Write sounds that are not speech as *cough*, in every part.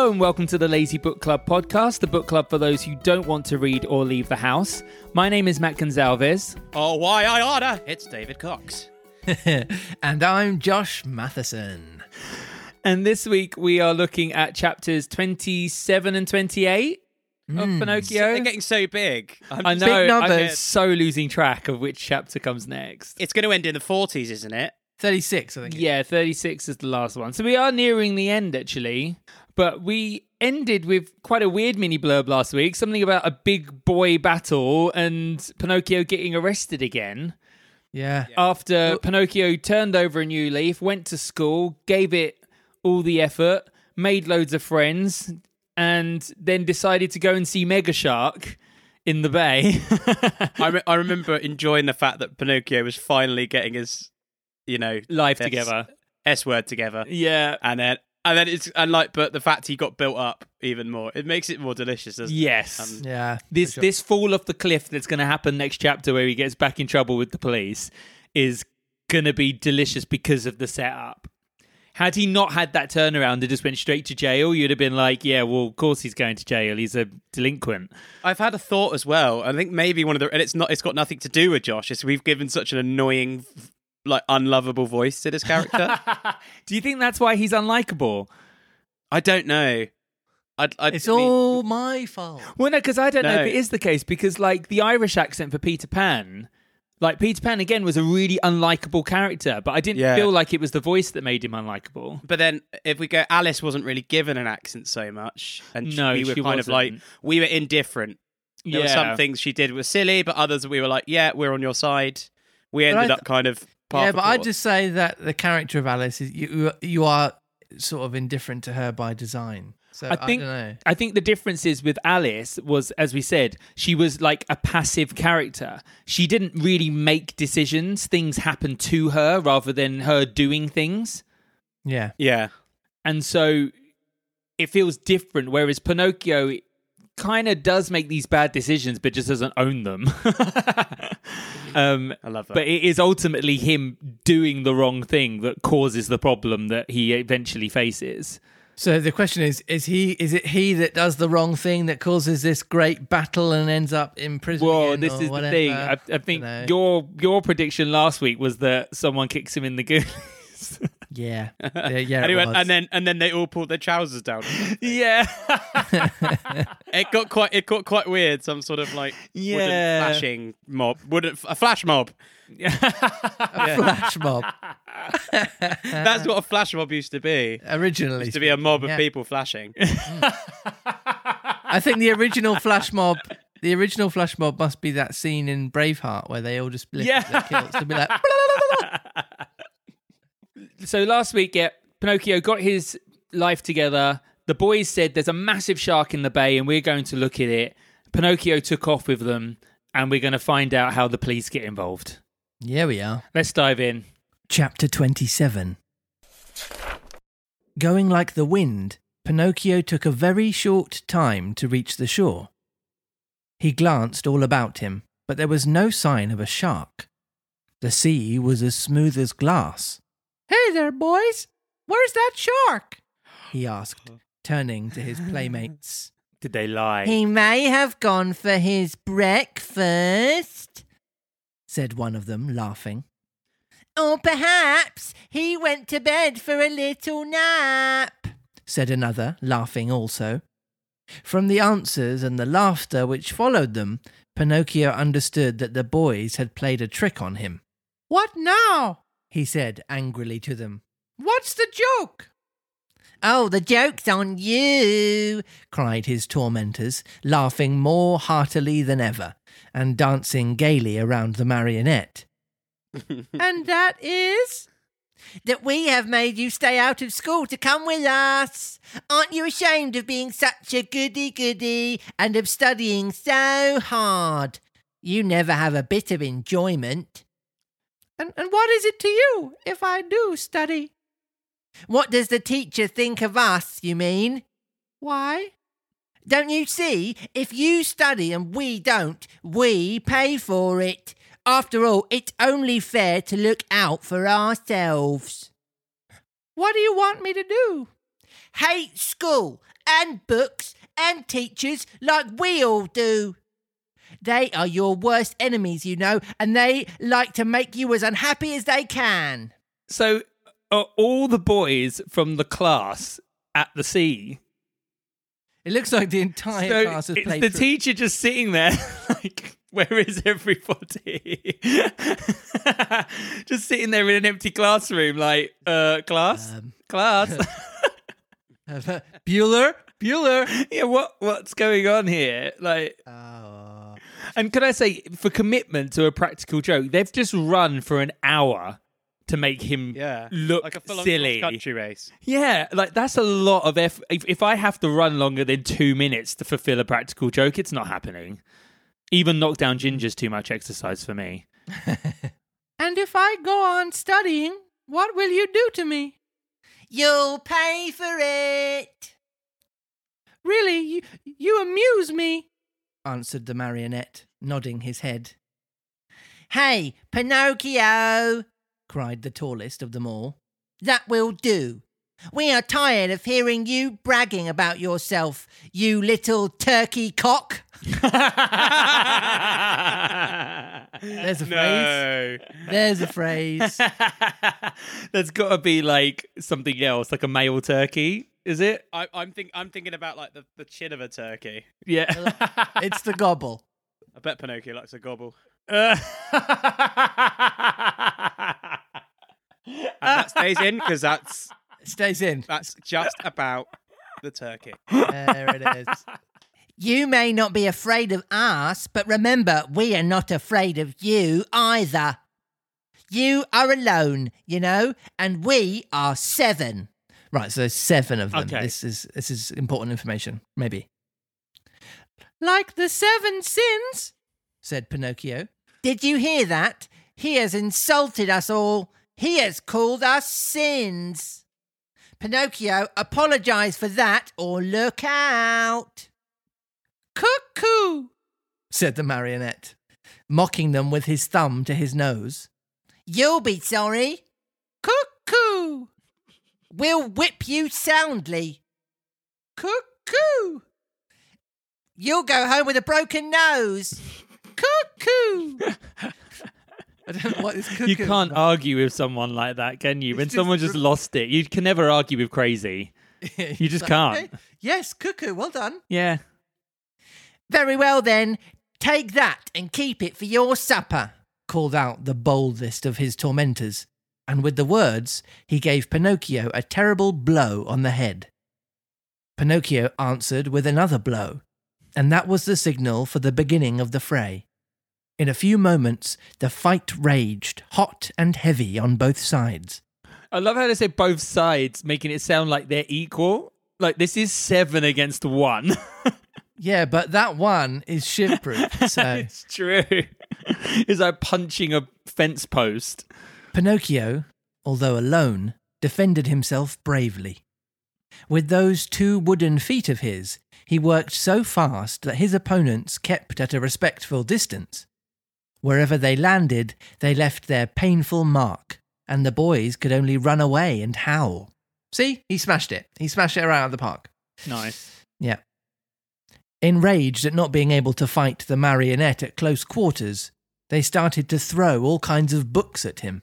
Hello and welcome to the Lazy Book Club podcast, the book club for those who don't want to read or leave the house. My name is Matt Gonzalez. Oh, why I order? It's David Cox. *laughs* and I'm Josh Matheson. And this week we are looking at chapters 27 and 28 of hmm. Pinocchio. They're getting so big. I'm I know, Big I'm so losing track of which chapter comes next. It's going to end in the 40s, isn't it? 36, I think. Yeah, 36 is the last one. So we are nearing the end, actually. But we ended with quite a weird mini blurb last week something about a big boy battle and Pinocchio getting arrested again. Yeah. After Pinocchio turned over a new leaf, went to school, gave it all the effort, made loads of friends, and then decided to go and see Mega Shark in the bay. *laughs* I, re- I *laughs* remember enjoying the fact that Pinocchio was finally getting his, you know, Life together. S word together. Yeah. And then, and then it's, and like, but the fact he got built up even more, it makes it more delicious, doesn't Yes. Um, Yeah. this sure. this fall off the cliff that's going to happen next chapter where he gets back in trouble with the police is going to be delicious because of the setup. Had he not had that turnaround and just went straight to jail, you'd have been like, yeah, well, of course he's going to jail. He's a delinquent. I've had a thought as well. I think maybe one of the, and it's not, it's got nothing to do with Josh. It's we've given such an annoying, like, unlovable voice to this character. *laughs* Do you think that's why he's unlikable? I don't know. I'd, I'd, It's I mean- all my fault. Well, no, because I don't know if it is the case. Because like the Irish accent for Peter Pan, like Peter Pan again was a really unlikable character, but I didn't Yeah. feel like it was the voice that made him unlikable. But then, if we go, Alice wasn't really given an accent so much, and No, we were she kind of like we were indifferent. There were some things she did were silly, but others we were like, yeah, we're on your side. We ended th- up kind of. Yeah, but I just say that the character of Alice is you. You are sort of indifferent to her by design. So I, I think don't know. I think the difference is with Alice was, as we said, she was like a passive character. She didn't really make decisions; things happened to her rather than her doing things, Yeah. yeah, and so it feels different. Whereas Pinocchio kind of does make these bad decisions, but just doesn't own them. *laughs* um, I love that. but it is ultimately him doing the wrong thing that causes the problem that he eventually faces. So the question is: Is he? Is it he that does the wrong thing that causes this great battle and ends up in prison? Well, this or is whatever? the thing. I, I think Dunno. your your prediction last week was that someone kicks him in the *laughs* goose. *laughs* Yeah. Yeah. yeah anyway, and then and then they all pulled their trousers down. *laughs* yeah, *laughs* it got quite it got quite weird. Some sort of like Yeah. wooden flashing mob, wooden a flash mob. a flash mob That's what a flash mob used to be. originally. Used to be a mob of people flashing. I think the original flash mob, the original flash mob must be that scene in Braveheart where they all just lift Yeah. their kilts to be like, so last week, yeah, Pinocchio got his life together. The boys said there's a massive shark in the bay and we're going to look at it. Pinocchio took off with them and we're going to find out how the police get involved. yeah, we are. Let's dive in. Chapter 27 Going like the wind, Pinocchio took a very short time to reach the shore. He glanced all about him, but there was no sign of a shark. The sea was as smooth as glass. Hey there, boys! Where's that shark? He *laughs* asked, turning to his playmates. *laughs* Did they lie? He may have gone for his breakfast, said one of them, laughing. Or perhaps he went to bed for a little nap, said another, laughing also. From the answers and the laughter which followed them, Pinocchio understood that the boys had played a trick on him. What now? He said angrily to them. What's the joke? Oh, the joke's on you, cried his tormentors, laughing more heartily than ever, and dancing gaily around the marionette. *laughs* and that is? That we have made you stay out of school to come with us. Aren't you ashamed of being such a goody goody and of studying so hard? You never have a bit of enjoyment. And, and what is it to you if I do study? What does the teacher think of us, you mean? Why? Don't you see? If you study and we don't, we pay for it. After all, it's only fair to look out for ourselves. What do you want me to do? Hate school and books and teachers like we all do. They are your worst enemies, you know, and they like to make you as unhappy as they can. So are all the boys from the class at the sea? It looks like the entire So class has it's played the through- teacher just sitting there, *laughs* like, where is everybody? *laughs* just sitting there in an empty classroom, like, uh, class, Um, class. *laughs* Bueller, Bueller. yeah, what what's going on here? Like, Oh. And can I say, for commitment to a practical joke, they've just run for an hour to make him Yeah. look Like a silly. country race. Yeah, like that's a lot of effort. If, if I have to run longer than two minutes to fulfill a practical joke, it's not happening. Even knockdown mm. ginger's too much exercise for me. *laughs* And if I go on studying, what will you do to me? You'll pay for it. Really, you, you amuse me, answered the marionette, nodding his head. Hey, Pinocchio, cried the tallest of them all. That will do. We are tired of hearing you bragging about yourself, you little turkey cock. *laughs* There's a No. There's a phrase. That's got to be like something else, like a male turkey, is it? I, I'm think I'm thinking about like the, the chin of a turkey. Yeah. it's the gobble. *laughs* I bet Pinocchio likes a gobble. *laughs* And that stays in because that's stays in. that's just about the turkey. There it is. *laughs* You may not be afraid of us, but remember, we are not afraid of you either. You are alone, you know, and we are seven. Right, so seven of them. Okay. This is this is important information, maybe. Like the seven sins, said Pinocchio. Did you hear that? He has insulted us all. He has called us sins. Pinocchio, apologize for that or look out. Cuckoo, said the marionette, mocking them with his thumb to his nose. You'll be sorry. Cuckoo. We'll whip you soundly. Cuckoo. You'll go home with a broken nose. Cuckoo. *laughs* I don't know what this cuckoo you can't argue with someone like that, can you? When just someone just r- lost it, you can never argue with crazy. *laughs* You just can't. Yes, cuckoo. Well done. Yeah. Very well then. Take that and keep it for your supper, called out the boldest of his tormentors. And with the words, he gave Pinocchio a terrible blow on the head. Pinocchio answered with another blow, and that was the signal for the beginning of the fray. In a few moments, the fight raged, hot and heavy on both sides. I love how they say both sides, making it sound like they're equal. Like this is seven against one. *laughs* Yeah, but that one is shiv proof, *laughs* so. it's true. *laughs* it's like punching a fence post. Pinocchio, although alone, defended himself bravely. With those two wooden feet of his, he worked so fast that his opponents kept at a respectful distance. Wherever they landed, they left their painful mark, and the boys could only run away and howl. See, he smashed it. He smashed it right out of the park. Nice. Yeah. Enraged at not being able to fight the marionette at close quarters, they started to throw all kinds of books at him.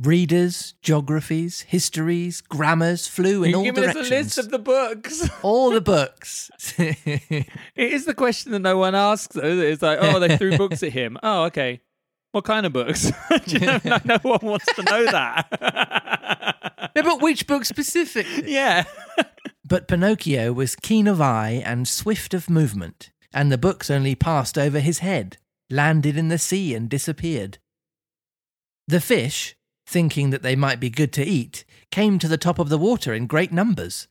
Readers, geographies, histories, grammars flew in all give directions. us a list of the books. *laughs* all the books. *laughs* it is the question that no one asks. though. It's like, oh, they threw *laughs* books at him. Oh, okay. What kind of books? You know, no, no one wants to know that. Yeah, but which book specifically? yeah. But Pinocchio was keen of eye and swift of movement, and the books only passed over his head, landed in the sea, and disappeared. The fish, thinking that they might be good to eat, came to the top of the water in great numbers.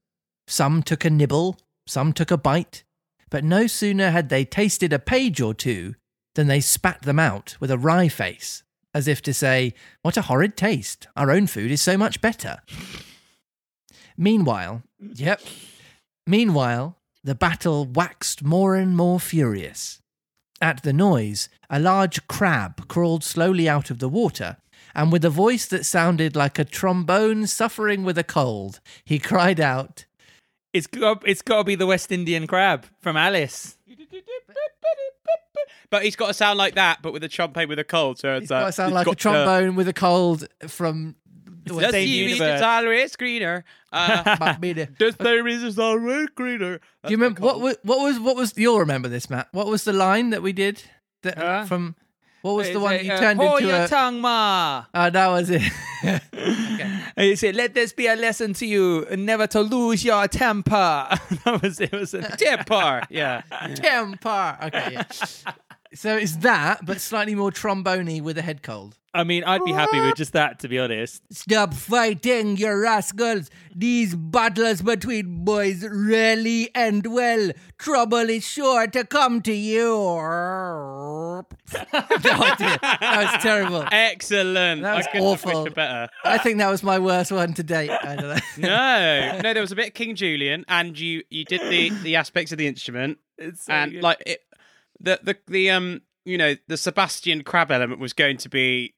Some took a nibble, some took a bite, but no sooner had they tasted a page or two than they spat them out with a wry face, as if to say, What a horrid taste! Our own food is so much better. Meanwhile, yep. Meanwhile, the battle waxed more and more furious. At the noise, a large crab crawled slowly out of the water, and with a voice that sounded like a trombone suffering with a cold, he cried out, It's got it's got to be the West Indian crab from Alice. But he's got to sound like that, but with a trombone with a cold. So it's It's got to uh, sound like a uh, trombone with a cold from. The Same seaweed universe. is always greener. Uh, Do you the seaweed is always greener. you remember what was what was what was you'll remember this, Matt? What was the line that we did that Uh, from? What was the one you uh, turned Hold into your a? tongue, ma. Oh, that was it. *laughs* And he said, "Let this be a lesson to you, never to lose your temper." *laughs* that was it. Was a Temper. Yeah. *laughs* Temper. Okay, yeah. So it's that, but slightly more trombone with a head cold. I mean, I'd be happy with just that, to be honest. Stop fighting, you rascals! These battles between boys rarely end well. Trouble is sure to come to you. *laughs* oh dear, that was terrible. Excellent. That was I awful. better. I think that was my worst one to date. I don't know. No, no, there was a bit of King Julien, and you you did the the aspects of the instrument, It's so and good. like it, the the the um you know the Sebastian Crab element was going to be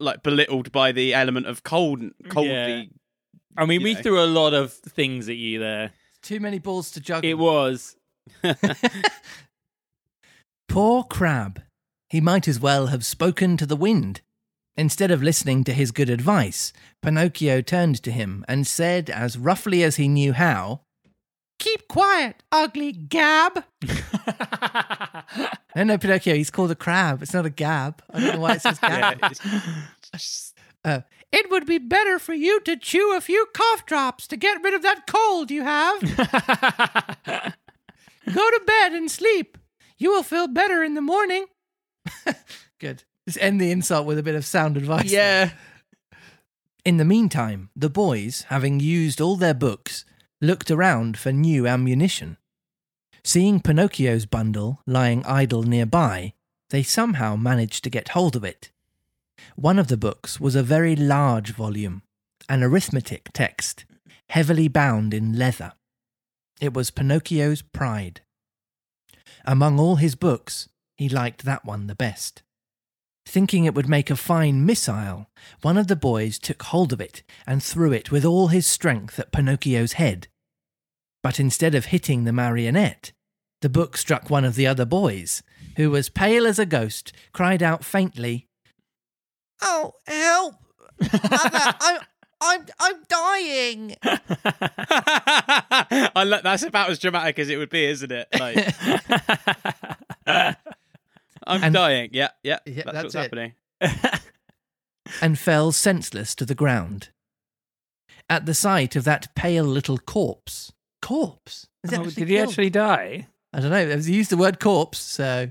like belittled by the element of cold coldly. I mean, we know. threw a lot of things at you there. Too many balls to juggle. It was. *laughs* *laughs* Poor Crab. He might as well have spoken to the wind. Instead of listening to his good advice, Pinocchio turned to him and said, as roughly as he knew how, Keep quiet, ugly gab. No, no, Pinocchio, he's called a crab. It's not a gab. I don't know why it says gab. *laughs* Uh, it would be better for you to chew a few cough drops to get rid of that cold you have. *laughs* Go to bed and sleep. You will feel better in the morning. *laughs* Good. Just end the insult with a bit of sound advice. yeah. In the meantime, the boys, having used all their books, looked around for new ammunition. Seeing Pinocchio's bundle lying idle nearby, they somehow managed to get hold of it. One of the books was a very large volume, an arithmetic text, heavily bound in leather. It was Pinocchio's pride. Among all his books, he liked that one the best. Thinking it would make a fine missile, one of the boys took hold of it and threw it with all his strength at Pinocchio's head. But instead of hitting the marionette, the book struck one of the other boys, who was pale as a ghost, cried out faintly, Oh, help! Mother, *laughs* I'm, I'm, I'm dying! *laughs* I lo- that's about as dramatic as it would be, isn't it? Like, *laughs* I'm And- dying. Yeah, yeah, Yeah, that's, that's what's it. happening. *laughs* and fell senseless to the ground. At the sight of that pale little corpse. Corpse? Is Oh, actually did he actually die? I don't know. He used the word corpse, so.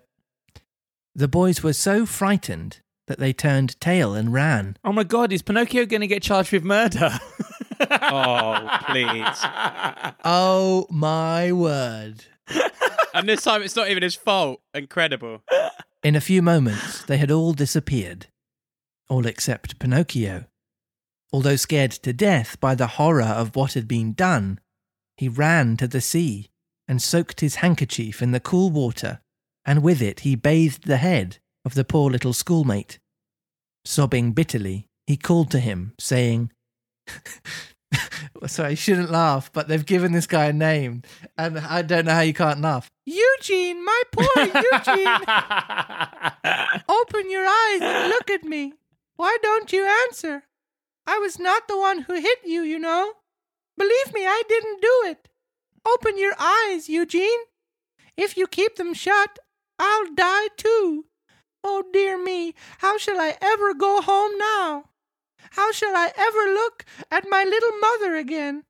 The boys were so frightened that they turned tail and ran. Oh my god, is Pinocchio going to get charged with murder? Oh, please. *laughs* Oh my word. And this time it's not even his fault. Incredible. In a few moments, they had all disappeared. All except Pinocchio. Although scared to death by the horror of what had been done, he ran to the sea and soaked his handkerchief in the cool water, and with it he bathed the head of the poor little schoolmate. Sobbing bitterly, he called to him, saying, *laughs* Sorry, I shouldn't laugh, but they've given this guy a name, and I don't know how you can't laugh. Eugene, my poor Eugene! *laughs* Open your eyes and look at me. Why don't you answer? I was not the one who hit you, you know. Believe me, I didn't do it. Open your eyes, Eugene. If you keep them shut, I'll die too. Oh, dear me, how shall I ever go home now? How shall I ever look at my little mother again?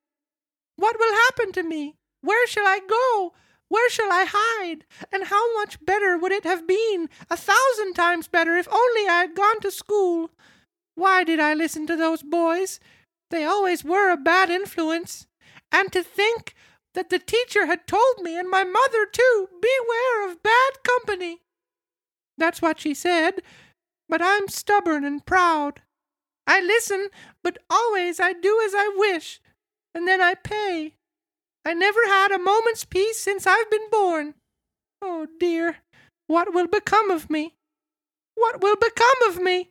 What will happen to me? Where shall I go? Where shall I hide? And how much better would it have been, a thousand times better, if only I had gone to school? Why did I listen to those boys? They always were a bad influence. And to think that the teacher had told me, and my mother too, beware of bad company. That's what she said, but I'm stubborn and proud. I listen, but always I do as I wish, and then I pay. I never had a moment's peace since I've been born. Oh dear, what will become of me? What will become of me?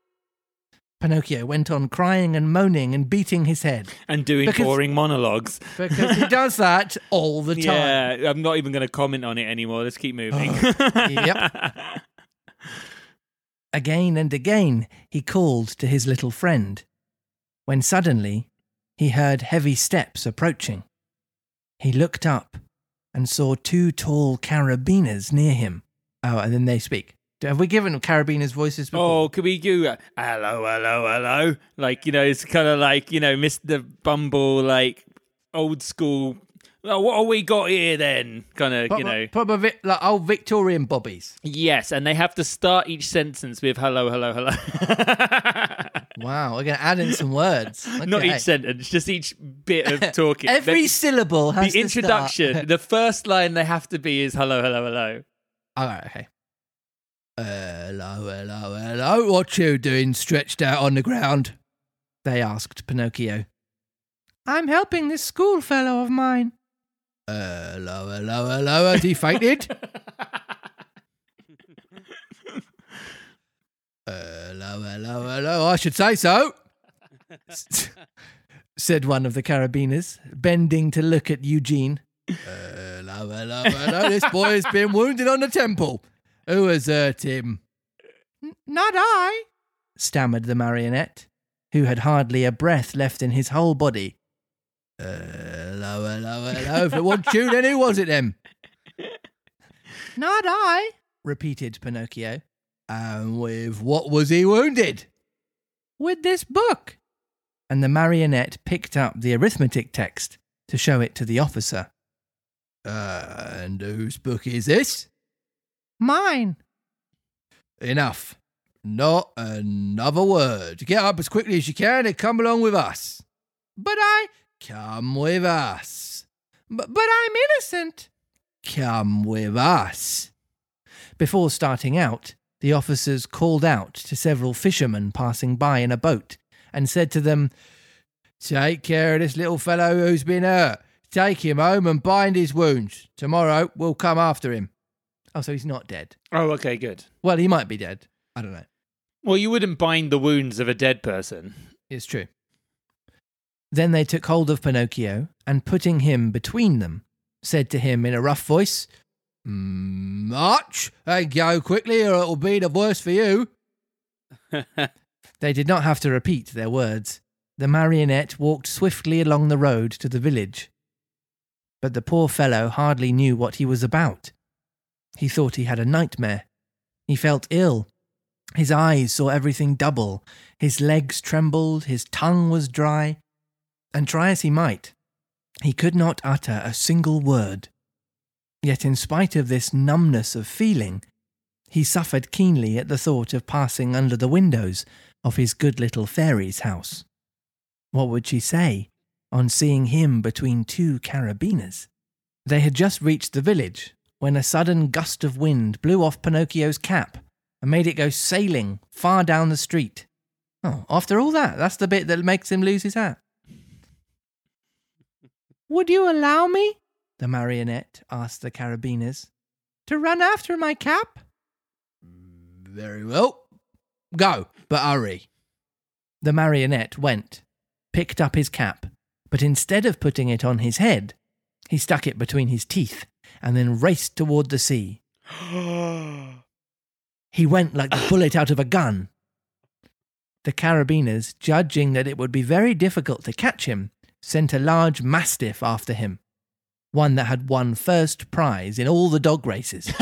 Pinocchio went on crying and moaning and beating his head and doing Because- boring monologues. because he does that all the *laughs* time. Yeah, I'm not even going to comment on it anymore. Let's keep moving. Oh, yep. *laughs* Again and again he called to his little friend, when suddenly he heard heavy steps approaching. He looked up and saw two tall carabineers near him. Oh, and then they speak. Have we given carabineers voices before? Oh, could we do uh, hello, hello, hello? Like, you know, it's kind of like, you know, Mr. Bumble, like old school. Oh, what have we got here then? Kind of, you know. Proper vi- like old Victorian bobbies. Yes, and they have to start each sentence with hello, hello, hello. *laughs* Wow, we're going to add in some words. *laughs* Not each sentence, just each bit of *laughs* talking. Every syllable has the introduction, the first line they have to be is hello, hello, hello. All right, okay. Hello, hello, hello. What you doing stretched out on the ground? They asked Pinocchio. I'm helping this schoolfellow of mine. Uh, hello, hello, hello. Has he fainted? hello, hello, hello. I should say so. *laughs* said one of the carabineers, bending to look at Eugene. Uh, hello, hello, hello. This boy has been wounded on the temple. Who has hurt him? Not I, stammered the marionette, who had hardly a breath left in his whole body. Hello, hello, hello. If it wasn't you, then who was it then? Not I, repeated Pinocchio. And with what was he wounded? With this book. And the marionette picked up the arithmetic text to show it to the officer. Uh, and whose book is this? Mine. Enough. Not another word. Get up as quickly as you can and come along with us. But I. Come with us. But, but I'm innocent. Come with us. Before starting out, the officers called out to several fishermen passing by in a boat and said to them, Take care of this little fellow who's been hurt. Take him home and bind his wounds. Tomorrow we'll come after him. Oh, so he's not dead. Oh, okay, good. Well, he might be dead. I don't know. Well, you wouldn't bind the wounds of a dead person. It's true. Then they took hold of Pinocchio and, putting him between them, said to him in a rough voice, March and go quickly, or it'll be the worse for you. *laughs* They did not have to repeat their words. The marionette walked swiftly along the road to the village. But the poor fellow hardly knew what he was about. He thought he had a nightmare. He felt ill. His eyes saw everything double. His legs trembled. His tongue was dry. And try as he might, he could not utter a single word. Yet, in spite of this numbness of feeling, he suffered keenly at the thought of passing under the windows of his good little fairy's house. What would she say on seeing him between two carabineers? They had just reached the village when a sudden gust of wind blew off Pinocchio's cap and made it go sailing far down the street. Oh, after all that, that's the bit that makes him lose his hat. Would you allow me, the marionette asked the carabineers, to run after my cap? Very well. Go, but hurry. The marionette went, picked up his cap, but instead of putting it on his head, he stuck it between his teeth and then raced toward the sea. *gasps* He went like the bullet out of a gun. The carabineers, judging that it would be very difficult to catch him, sent a large mastiff after him, one that had won first prize in all the dog races. *laughs*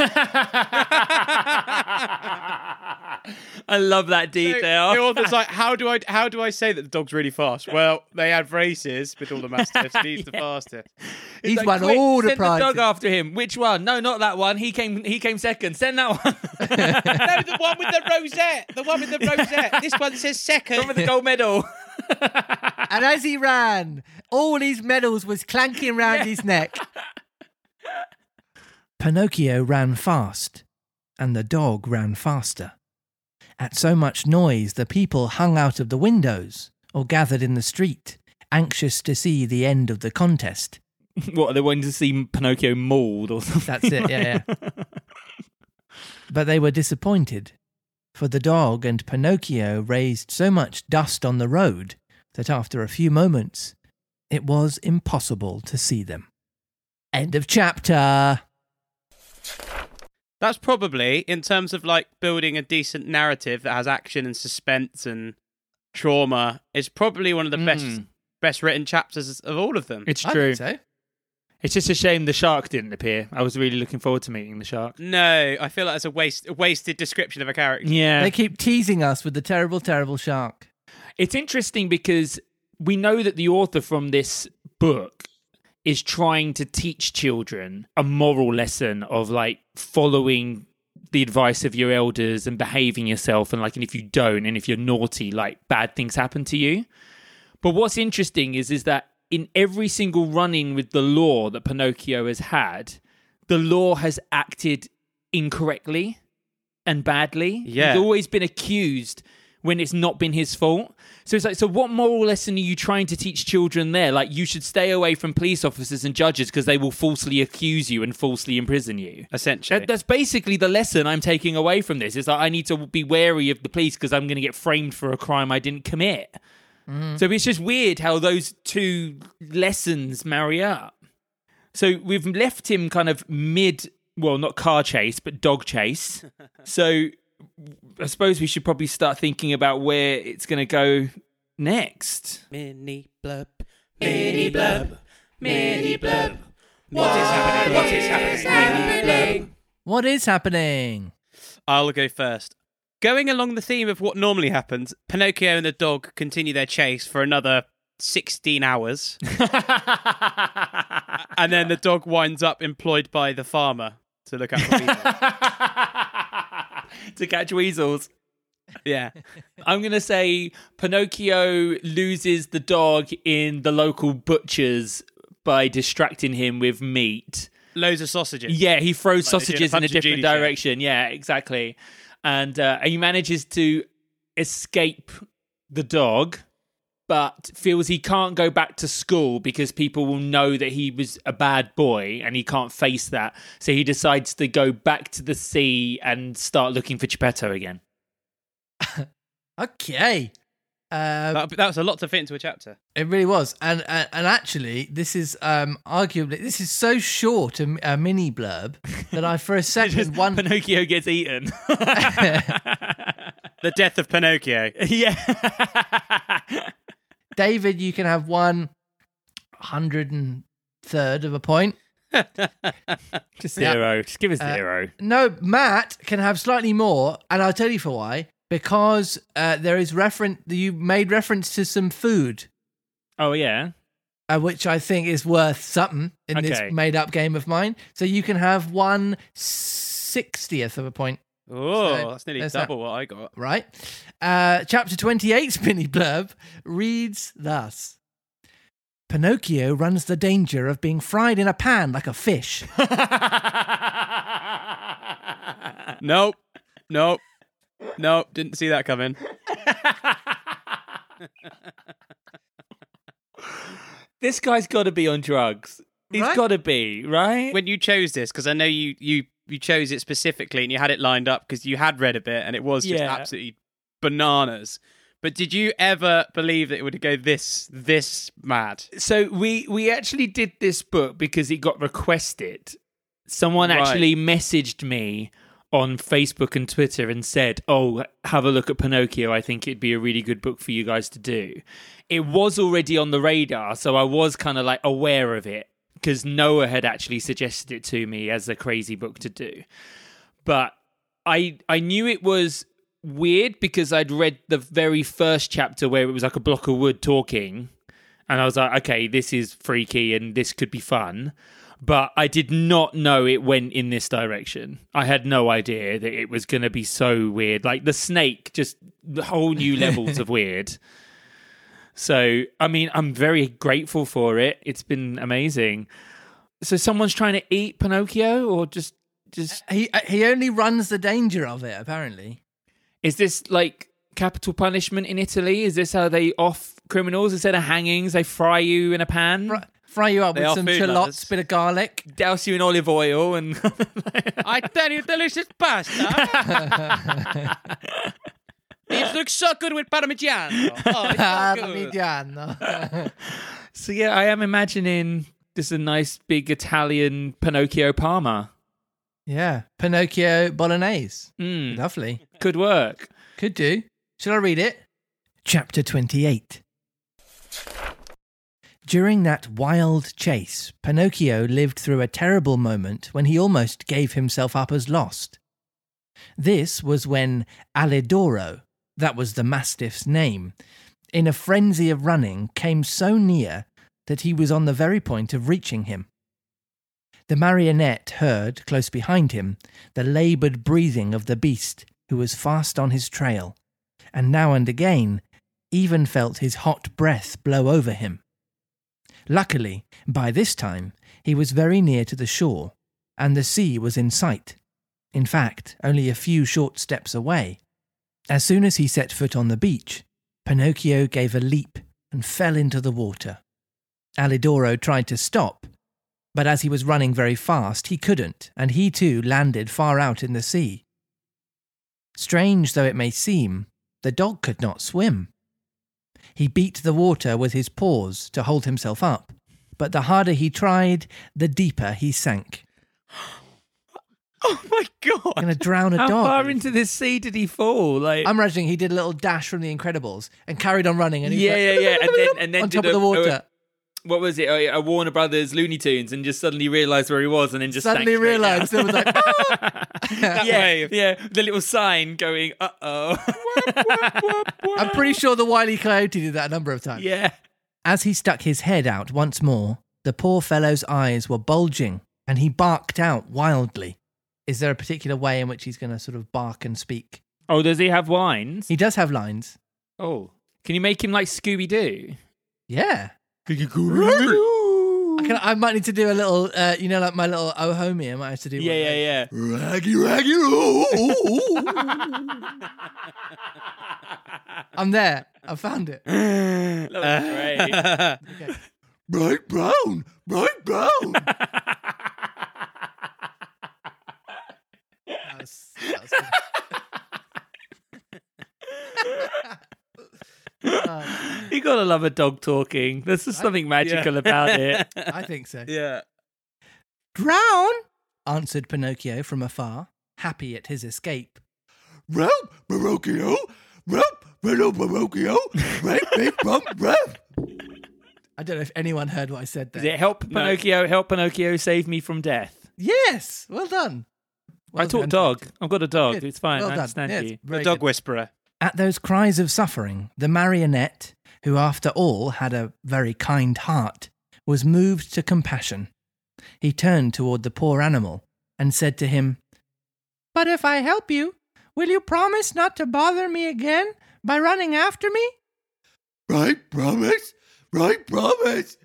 I love that detail. The author's like, *laughs* how do I how do I say that the dog's really fast? Well, they had races with all the mastiffs. He's the *laughs* fastest. He's Like, won quick, all the send prizes. the dog after him. Which one? No, not that one. He came. He came second. Send that one. no, the one with the rosette. The one with the rosette. This one says second. The One with the gold medal. And as he ran, all his medals was clanking round his neck. Pinocchio ran fast, and the dog ran faster. At so much noise, the people hung out of the windows or gathered in the street, anxious to see the end of the contest. *laughs* what? are They wanted to see Pinocchio mauled or something. That's it, yeah, yeah. *laughs* But they were disappointed, for the dog and Pinocchio raised so much dust on the road that after a few moments it was impossible to see them. End of chapter. That's probably in terms of like building a decent narrative that has action and suspense and trauma. Is probably one of the best Mm. best written chapters of all of them. It's I true. think so. It's just a shame the shark didn't appear. I was really looking forward to meeting the shark. No, I feel like it's a waste a wasted description of a character. Yeah. They keep teasing us with the terrible, terrible shark. It's interesting because we know that the author from this book is trying to teach children a moral lesson of like following the advice of your elders and behaving yourself and like and if you don't and if you're naughty like bad things happen to you. But what's interesting is is that in every single run-in with the law that Pinocchio has had, the law has acted incorrectly and badly. Yeah. He's always been accused when it's not been his fault. So it's like, so what moral lesson are you trying to teach children there? Like, you should stay away from police officers and judges because they will falsely accuse you and falsely imprison you. Essentially, That, that's basically the lesson I'm taking away from this. Is that I need to be wary of the police because I'm going to get framed for a crime I didn't commit. So it's just weird how those two lessons marry up. So we've left him kind of mid, well, not car chase, but dog chase. *laughs* so I suppose we should probably start thinking about where it's going to go next. mini blub, mini blub, mini blub. What is happening? What is happening? Mini blub. What is happening? I'll go first. Going along the theme of what normally happens, Pinocchio and the dog continue their chase for another 16 hours, *laughs* and then the dog winds up employed by the farmer to look out *laughs* to catch weasels. yeah. I'm going to say Pinocchio loses the dog in the local butcher's by distracting him with meat. Loads of sausages. Yeah, he throws Like sausages in a different Judy show. direction. Yeah, exactly. And uh, he manages to escape the dog, but feels he can't go back to school because people will know that he was a bad boy and he can't face that. So he decides to go back to the sea and start looking for Geppetto again. *laughs* Okay. Uh, That, that was a lot to fit into a chapter. it really was, and and, and actually, this is um, arguably this is so short a, a mini blurb that I for a *laughs* second one Pinocchio gets eaten. *laughs* The death of Pinocchio. *laughs* yeah. David, you can have one hundred and third of a point. Just zero. Just give us Uh, zero. No, Matt can have slightly more, and I'll tell you for why. Because uh, there is reference, you made reference to some food, Oh yeah. uh, which I think is worth something in Okay. this made-up game of mine. So you can have one sixtieth of a point, Oh, So, that's nearly there's that. double what I got. right? Uh, chapter 28's *laughs* mini blurb reads thus. Pinocchio runs the danger of being fried in a pan like a fish. *laughs* Nope. Nope. Nope. Didn't see that coming. this guy's got to be on drugs. He's Right? got to be right. When you chose this, because I know you you you chose it specifically and you had it lined up because you had read a bit and it was just Yeah. absolutely bananas. But did you ever believe that it would go this this mad? so we we actually did this book because it got requested. Someone Right. actually messaged me on Facebook and Twitter and said, "Oh, have a look at Pinocchio. I think it'd be a really good book for you guys to do." It was already on the radar, so I was kind of like aware of it because Noah had actually suggested it to me as a crazy book to do. But I I knew it was weird because I'd read the very first chapter where it was like a block of wood talking and I was like, okay, this is freaky and this could be fun. But I did not know it went in this direction. I had no idea that it was going to be so weird. Like the snake, just the whole new levels of *laughs* weird. So, I mean, I'm very grateful for it. It's been amazing. So, someone's trying to eat Pinocchio, or just, just he uh, he only runs the danger of it, apparently. is this like capital punishment in Italy? Is this how they off criminals instead of hangings? They fry you in a pan. Fry, Fry you up They with some food shallots, lovers. bit of garlic. Douse you in olive oil and *laughs* I tell you, delicious pasta. *laughs* it looks so good with parmigiano. Oh, it's so. *laughs* Parmigiano. So yeah, I am imagining just a nice big Italian Pinocchio Parma. yeah, Pinocchio Bolognese. Mm, Lovely. could work. Could do. Shall I read it? Chapter 28. During that wild chase, Pinocchio lived through a terrible moment when he almost gave himself up as lost. This was when Alidoro, that was the mastiff's name, in a frenzy of running came so near that he was on the very point of reaching him. The marionette heard, close behind him, the laboured breathing of the beast, who was fast on his trail, and now and again even felt his hot breath blow over him. Luckily, by this time, he was very near to the shore, and the sea was in sight. In fact, only a few short steps away. As soon as he set foot on the beach, Pinocchio gave a leap and fell into the water. Alidoro tried to stop, but as he was running very fast, he couldn't, and he too landed far out in the sea. Strange though it may seem, the dog could not swim. He beat the water with his paws to hold himself up, but the harder he tried, the deeper he sank. *gasps* Oh my god! I'm Going to drown a How dog. far into this sea did he fall? Like, I'm imagining he did a little dash from The Incredibles and carried on running, and he yeah, like, yeah, yeah, and then *laughs* and then on top of the water. What was it? A, Warner Brothers Looney Tunes, and just suddenly realised where he was, and then just Suddenly realised there was like, *laughs* That yeah, wave. yeah, the little sign going, uh oh. I'm pretty sure the Wily Coyote did that a number of times. yeah. As he stuck his head out once more, the poor fellow's eyes were bulging and he barked out wildly. Is there a particular way in which he's going to sort of bark and speak? Oh, does he have lines? He does have lines. Oh, can you make him like Scooby Doo? Yeah. I I, can, I might need to do a little, uh, you know, like my little oh homie. I might have to do. Yeah, one yeah, yeah. Raggy, raggy, ooh, ooh, ooh. I'm there. I found it. that was great. Okay. *laughs* Bright brown, bright brown. *laughs* That was- that was good. Uh, you gotta love a dog talking. There's just something magical about it. *laughs* I think so. yeah. Drown, answered Pinocchio from afar, happy at his escape. Ralph Pinocchio, Ralph little Pinocchio, great big bump breath. I don't know if anyone heard what I said there. Is it help Pinocchio? Help Pinocchio save me from death. Yes, well done. Well I talk dog. I've got a dog. Good. It's fine. Well I done. understand Yes, you. very The dog good. whisperer. At those cries of suffering, the marionette, who after all had a very kind heart, was moved to compassion. He turned toward the poor animal and said to him, But if I help you, will you promise not to bother me again by running after me? Right promise, right promise.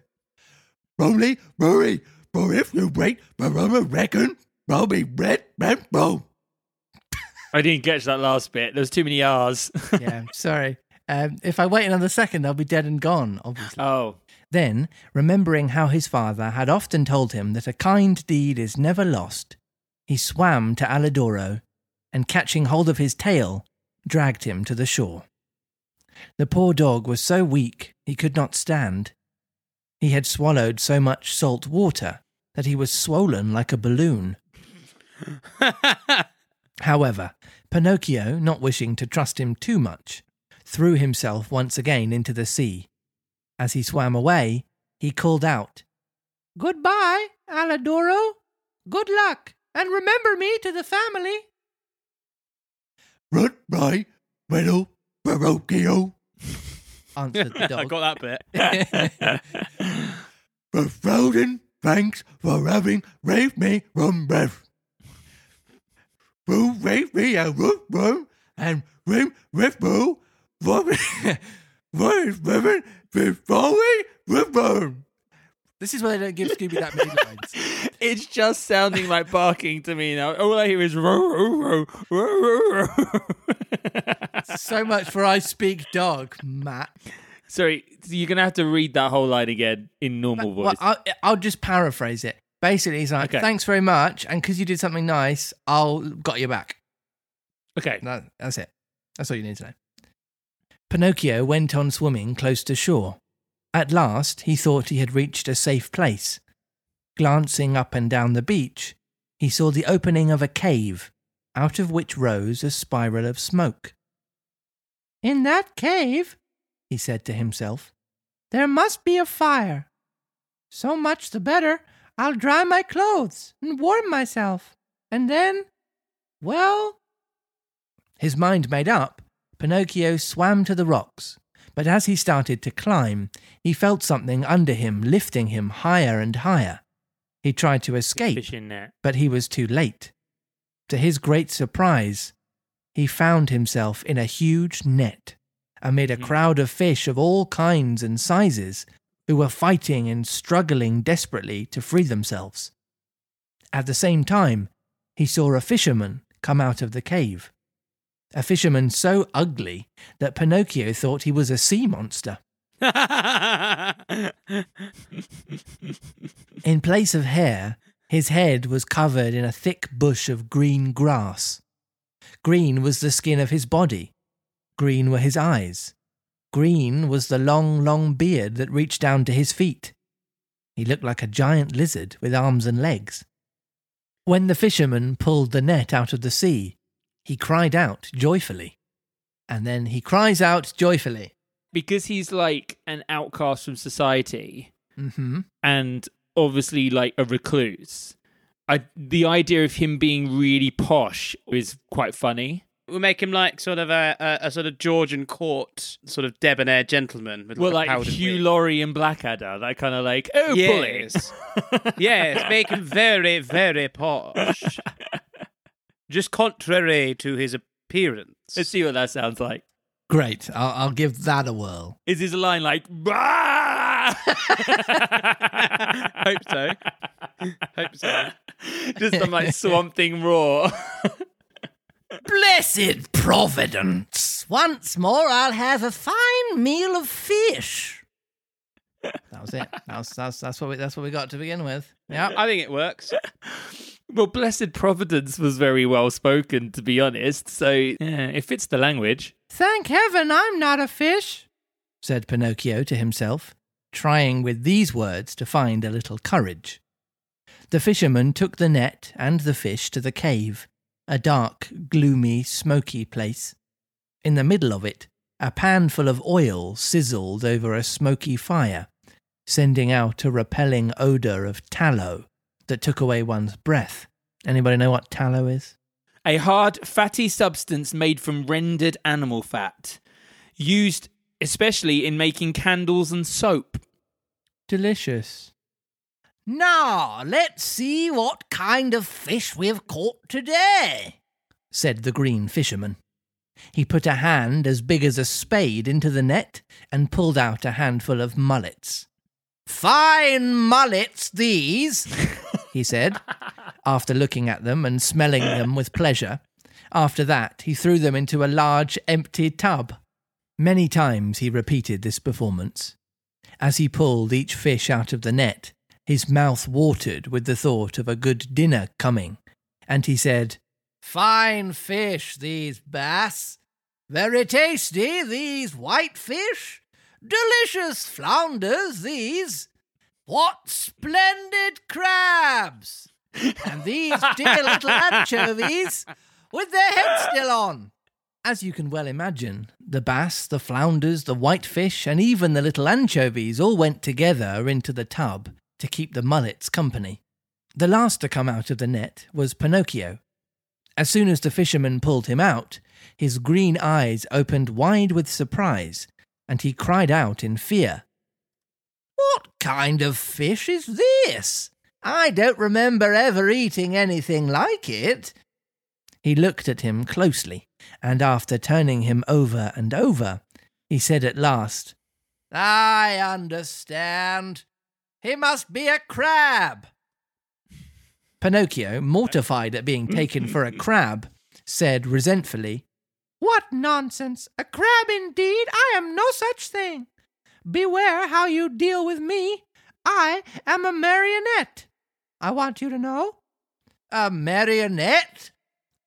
Only worry, for if you wait, Barama reckon, I'll be red, red, bone. I didn't catch that last bit. There was too many R's. yeah, sorry. Um, if I wait another second, I'll be dead and gone, obviously. oh, Then, remembering how his father had often told him that a kind deed is never lost, he swam to Alidoro and, catching hold of his tail, dragged him to the shore. The poor dog was so weak he could not stand. He had swallowed so much salt water that he was swollen like a balloon. *laughs* However, Pinocchio, not wishing to trust him too much, threw himself once again into the sea. As he swam away, he called out, Goodbye, Alidoro. Good luck, and remember me to the family. Run, right, little Pinocchio. Answered the *laughs* dog. I got that bit. *laughs* A thousand thanks for having saved me from death. Who saved me a root worm and rim ripple for me for his living before me ripple. this is why they don't give Scooby that many lines. *laughs* it's just sounding like barking to me now. All I hear is row, row, row, row, row, row. *laughs* so much for I speak dog, Matt. Sorry, you're gonna have to read that whole line again in normal voice. Well, I'll, I'll just paraphrase it. Basically, he's like, Okay. "Thanks very much, and because you did something nice, I'll got your back." okay. That, that's it. That's all you need to know. Pinocchio went on swimming close to shore. At last, he thought he had reached a safe place. Glancing up and down the beach, he saw the opening of a cave, out of which rose a spiral of smoke. In that cave, he said to himself, there must be a fire. So much the better. I'll dry my clothes and warm myself. And then, well, his mind made up, Pinocchio swam to the rocks, but as he started to climb, he felt something under him lifting him higher and higher. He tried to escape, but he was too late. To his great surprise, he found himself in a huge net amid a Mhm. crowd of fish of all kinds and sizes who were fighting and struggling desperately to free themselves. At the same time, he saw a fisherman come out of the cave. A fisherman so ugly that Pinocchio thought he was a sea monster. *laughs* In place of hair, his head was covered in a thick bush of green grass. Green was the skin of his body. Green were his eyes. Green was the long, long beard that reached down to his feet. He looked like a giant lizard with arms and legs. When the fisherman pulled the net out of the sea, he cried out joyfully. And then he cries out joyfully. because he's like an outcast from society hmm and obviously like a recluse. I, the idea of him being really posh is quite funny. We make him like sort of a, a, a sort of Georgian court sort of debonair gentleman with Well, like, like Hugh wig. Laurie and Blackadder, that kind of like, oh, Yes. bully. yes, make him very, very posh. *laughs* Just contrary to his appearance. Let's see what that sounds like. Great. I'll, I'll give that a whirl. Is his line like, *laughs* Hope so. Hope so. Just some like swamp thing roar. *laughs* Blessed Providence! Once more I'll have a fine meal of fish. That was it. That's that's that's what we that's what we got to begin with. Yeah. I think it works. well, blessed Providence was very well spoken, to be honest. So yeah, it fits the language. Thank heaven I'm not a fish, said Pinocchio to himself, trying with these words to find a little courage. The fisherman took the net and the fish to the cave, a dark, gloomy, smoky place. In the middle of it, a pan full of oil sizzled over a smoky fire, sending out a repelling odour of tallow that took away one's breath. Anybody know what tallow is? A hard, fatty substance made from rendered animal fat, used especially in making candles and soap. Delicious. Now, let's see what kind of fish we've caught today, said the green fisherman. He put a hand as big as a spade into the net and pulled out a handful of mullets. Fine mullets, these, he said, after looking at them and smelling them with pleasure. After that, he threw them into a large empty tub. Many times he repeated this performance. As he pulled each fish out of the net, his mouth watered with the thought of a good dinner coming, and he said, Fine fish, these bass. Very tasty, these white fish. Delicious flounders, these. What splendid crabs! And these dear little anchovies with their heads still on. As you can well imagine, the bass, the flounders, the whitefish, and even the little anchovies all went together into the tub to keep the mullets company. The last to come out of the net was Pinocchio. As soon as the fisherman pulled him out, his green eyes opened wide with surprise, and he cried out in fear. What kind of fish is this? I don't remember ever eating anything like it. He looked at him closely, and after turning him over and over, he said at last, I understand. He must be a crab. Pinocchio, mortified at being taken for a crab, said resentfully, What nonsense! A crab indeed! I am no such thing. beware how you deal with me. I am a marionette. I want you to know. A marionette?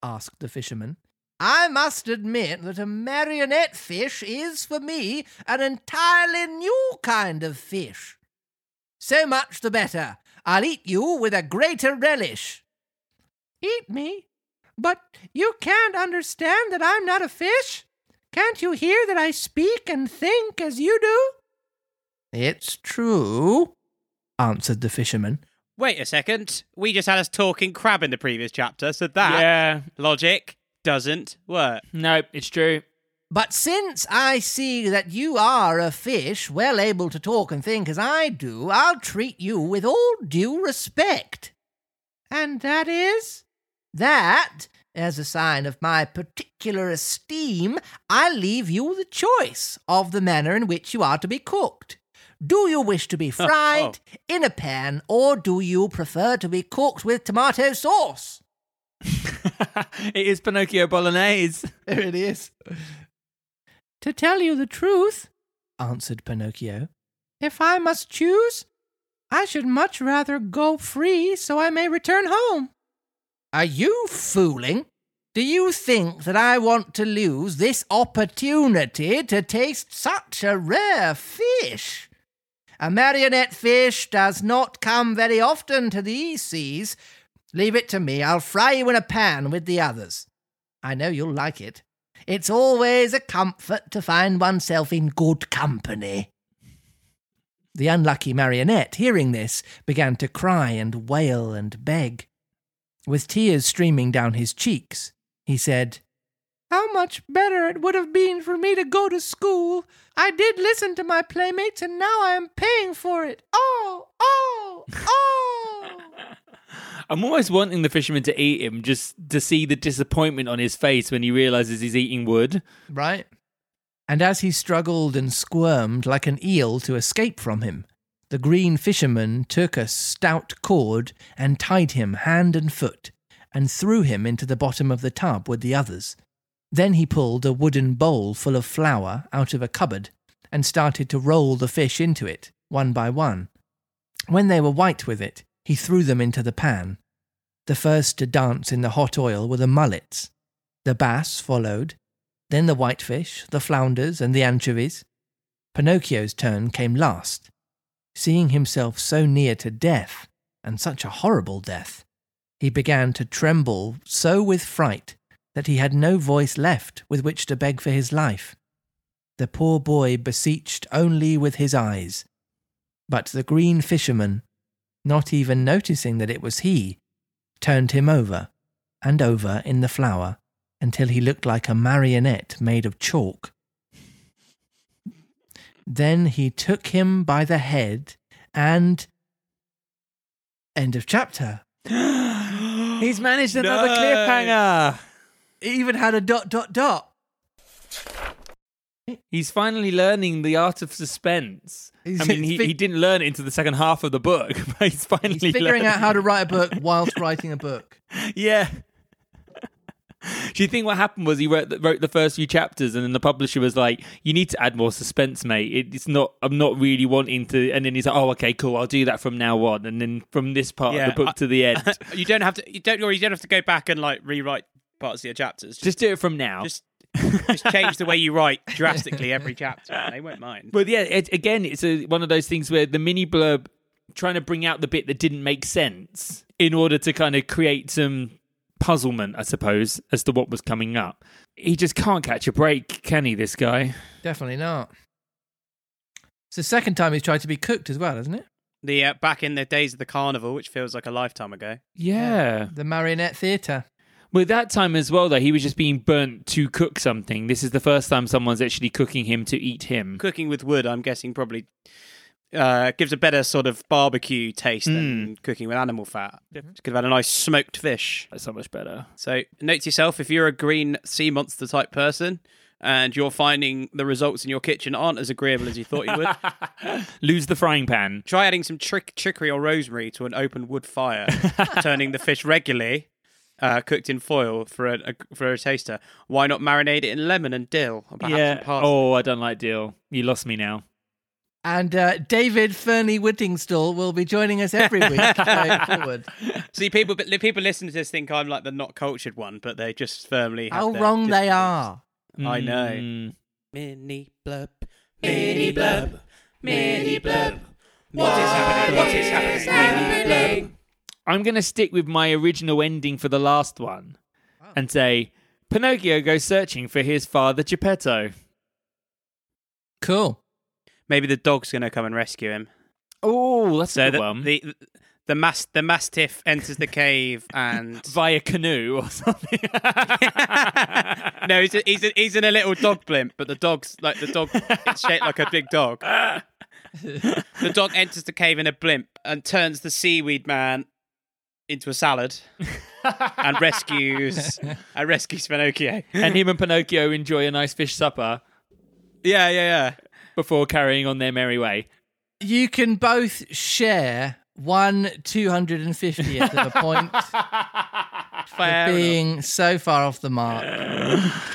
asked the fisherman. I must admit that a marionette fish is, for me, an entirely new kind of fish. So much the better. I'll eat you with a greater relish. Eat me? But you can't understand that I'm not a fish? Can't you hear that I speak and think as you do? It's true, answered the fisherman. Wait a second. We just had us talking crab in the previous chapter, so that yeah. logic doesn't work. No, it's true. But since I see that you are a fish, well able to talk and think as I do, I'll treat you with all due respect. And that is? That, as a sign of my particular esteem, I leave you the choice of the manner in which you are to be cooked. Do you wish to be *laughs* oh. fried in a pan, or do you prefer to be cooked with tomato sauce? *laughs* it is Pinocchio Bolognese. *laughs* There it is. To tell you the truth, answered Pinocchio, if I must choose, I should much rather go free so I may return home. Are you fooling? Do you think that I want to lose this opportunity to taste such a rare fish? A marionette fish does not come very often to these seas. Leave it to me. I'll fry you in a pan with the others. I know you'll like it. It's always a comfort to find oneself in good company. The unlucky marionette, hearing this, began to cry and wail and beg. With tears streaming down his cheeks, he said, How much better it would have been for me to go to school. I did listen to my playmates, and now I am paying for it. Oh, oh, oh! *laughs* I'm almost wanting the fisherman to eat him just to see the disappointment on his face when he realizes he's eating wood. right? And as he struggled and squirmed like an eel to escape from him, the green fisherman took a stout cord and tied him hand and foot, and threw him into the bottom of the tub with the others. Then he pulled a wooden bowl full of flour out of a cupboard and started to roll the fish into it, one by one. When they were white with it, he threw them into the pan. The first to dance in the hot oil were the mullets. The bass followed, then the whitefish, the flounders, and the anchovies. Pinocchio's turn came last. Seeing himself so near to death, and such a horrible death, he began to tremble so with fright that he had no voice left with which to beg for his life. The poor boy beseeched only with his eyes. But the green fisherman, not even noticing that it was he, turned him over and over in the flour until he looked like a marionette made of chalk. Then he took him by the head and. End of chapter. *gasps* He's managed another No. cliffhanger. It even had a dot dot dot. He's finally learning the art of suspense. He's- I mean, he, he's he didn't learn it into the second half of the book, *laughs* but he's finally He's figuring learned out how to write a book *laughs* whilst writing a book. Yeah. *laughs* Do you think what happened was he wrote the, wrote the first few chapters, and then the publisher was like, "You need to add more suspense, mate. It, it's not. I'm not really wanting to." And then he's like, "Oh, okay, cool. I'll do that from now on." And then from this part Yeah, of the book I- to the end, *laughs* you don't have to. You don't. Or you don't have to go back and like rewrite parts of your chapters. Just, just do it from now. just, just change the way you write drastically every chapter. They won't mind. But yeah, it, again, it's a, one of those things where the mini blurb trying to bring out the bit that didn't make sense in order to kind of create some puzzlement, I suppose, as to what was coming up. He just can't catch a break, can he? This guy. Definitely not. It's the second time he's tried to be cooked as well, isn't it? The uh, back in the days of the carnival, which feels like a lifetime ago. Yeah. The marionette theatre. Well, that time as well, though, he was just being burnt to cook something. This is the first time someone's actually cooking him to eat him. Cooking with wood, I'm guessing, probably uh, gives a better sort of barbecue taste Hmm. than cooking with animal fat. Could have had a nice smoked fish. That's so much better. So note to yourself if you're a green sea monster type person and you're finding the results in your kitchen aren't as agreeable as you thought you would, *laughs* Lose the frying pan. try adding some trick, trickery or rosemary to an open wood fire, *laughs* turning the fish regularly. Uh, cooked in foil for a, a for a taster. Why not marinate it in lemon and dill? Or perhaps yeah. parsley? Oh, I don't like deal. You lost me now. And uh, David Fearnley-Whittingstall will be joining us every week *laughs* going forward. See, people, but people listening to this think I'm like the not cultured one, but they just firmly. have How their wrong they disbeliefs. are. I know. Mm. Mini blub, mini blub, mini blub. What is happening? What is happening? Mini blub. I'm going to stick with my original ending for the last one and say Pinocchio goes searching for his father Geppetto. Cool. Maybe the dog's gonna come and rescue him. Oh, that's So a good the, one. the the mas- the mastiff enters the cave and *laughs* Via canoe or something. *laughs* no, he's, a, he's, a, he's in a little dog blimp, but the dog's like the dog. It's shaped like a big dog. the dog enters the cave in a blimp and turns the seaweed man into a salad and rescues and rescues Pinocchio. and him and Pinocchio enjoy a nice fish supper Yeah, yeah, yeah. Before carrying on their merry way. You can both share one 250th of a point *laughs* for Fair enough. being so far off the mark.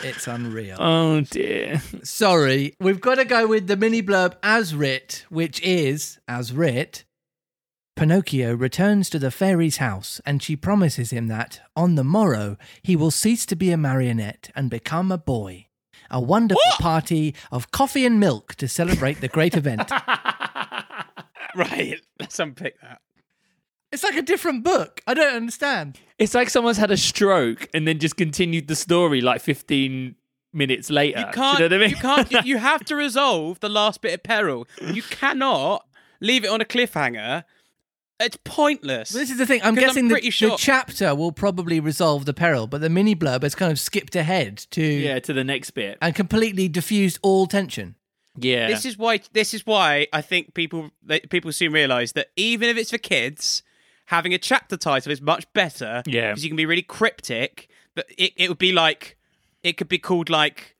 It's unreal. Oh dear. Sorry, we've got to go with the mini blurb as writ, which is, as writ, Pinocchio returns to the fairy's house and she promises him that, on the morrow, he will cease to be a marionette and become a boy. A wonderful party of coffee and milk to celebrate the great event. *laughs* Right, let's unpick that. It's like a different book. I don't understand. It's like someone's had a stroke and then just continued the story like 15 minutes later. You can't. You, know what I mean? You can't. You, you *laughs* have to resolve the last bit of peril. You cannot leave it on a cliffhanger. It's pointless. This is the thing. I'm 'Cause I'm guessing the, pretty the chapter will probably resolve the peril, but the mini blurb has kind of skipped ahead to yeah, to the next bit. and completely diffused all tension. Yeah. This is why. This is why I think people people soon realise that even if it's for kids, having a chapter title is much better. Yeah. because you can be really cryptic. But it, it would be like it could be called like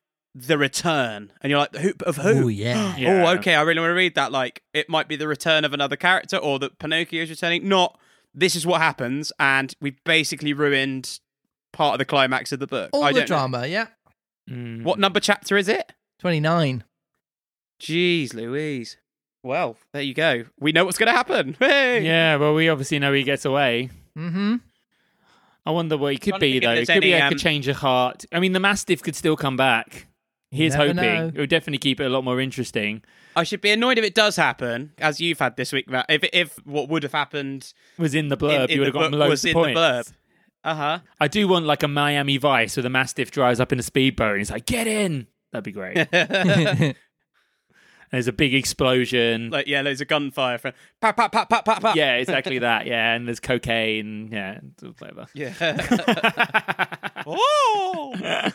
the return, and you're like, who of who? *gasps* Oh yeah. Yeah. Oh, okay. I really want to read that. Like, it might be the return of another character, or that Pinocchio is returning. Not this is what happens, and we basically ruined part of the climax of the book. all I the don't know. drama. Yeah. Mm. What number chapter is it? Twenty nine. Jeez, Louise. Well, there you go. We know what's going to happen. *laughs* Hey! Yeah, well, we obviously know he gets away. Mm-hmm. I wonder what he could be, though. It there's could be any, like a um, change of heart. I mean, the Mastiff could still come back. Here's never hoping. know. It would definitely keep it a lot more interesting. I should be annoyed if it does happen, as you've had this week, Matt. If if what would have happened Was in the in, blurb, in you would have gotten loads was of in points. the blurb. Uh huh. I do want like a Miami Vice where the Mastiff drives up in a speedboat and he's like, "Get in." That'd be great. *laughs* *laughs* There's a big explosion. like yeah, loads of gunfire. From pop pop pop pop pop pop. yeah, *laughs* exactly that. Yeah, and there's cocaine. Yeah, whatever. Yeah. oh,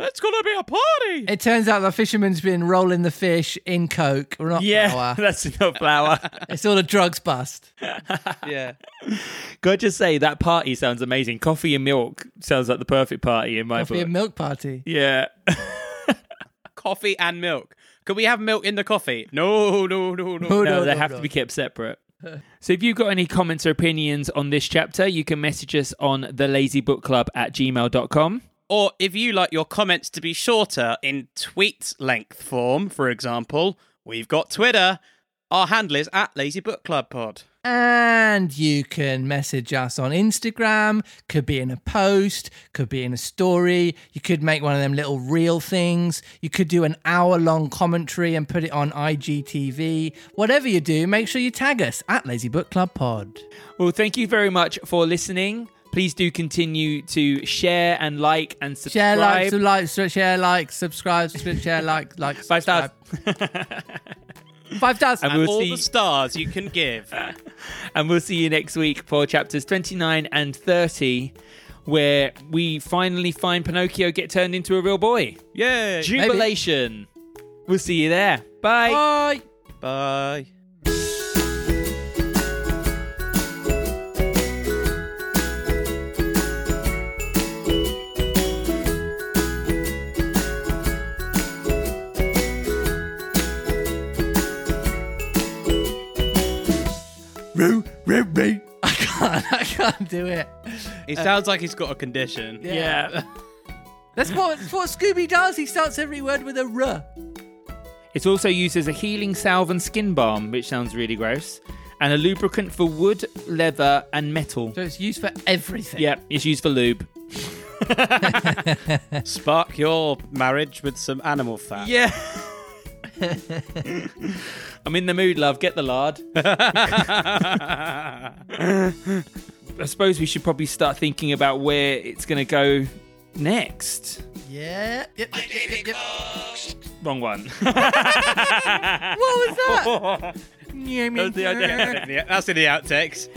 it's gonna be a party. It turns out the fisherman's been rolling the fish in coke, or not Yeah, flour. *laughs* that's not flour. *laughs* It's all a drugs bust. *laughs* yeah. Can I just say that party sounds amazing. Coffee and milk sounds like the perfect party in my book. Coffee book. and milk party. Yeah. Coffee and milk. Could we have milk in the coffee? No, no, no, no. No, no, they no, have no. to be kept separate. so if you've got any comments or opinions on this chapter, you can message us on the lazy book club at gmail.com. Or if you like your comments to be shorter in tweet length form, for example, we've got Twitter. Our handle is at Lazy Book Club Pod. And you can message us on Instagram, could be in a post, could be in a story. You could make one of them little reel things. You could do an hour long commentary and put it on IGTV. Whatever you do, make sure you tag us at Lazy Book Club Pod. Well, thank you very much for listening. Please do continue to share and like and Share, like, subscribe. sub- like, share, like, subscribe, subscribe, share, like, like, Five stars. Five stars. And And we'll all see- the stars you can give. *laughs* and we'll see you next week for chapters 29 and 30, where we finally find Pinocchio get turned into a real boy. Yay! Jubilation. We'll see you there. Bye. Bye. Bye. Roo, roo, roo. I can't, I can't do it. It uh, sounds like he's got a condition. Yeah. That's what, that's what Scooby does. He starts every word with a R. It's also used as a healing salve and skin balm, which sounds really gross, and a lubricant for wood, leather, and metal. So it's used for everything. Yeah, it's used for lube. *laughs* Spark your marriage with some animal fat. Yeah. I'm in the mood, love. Get the lard. *laughs* I suppose we should probably start thinking about where it's going to go next. Yeah. Yep, yep, yep, yep, yep. Wrong one. *laughs* What was that? *laughs* That's, the, that's in the outtakes.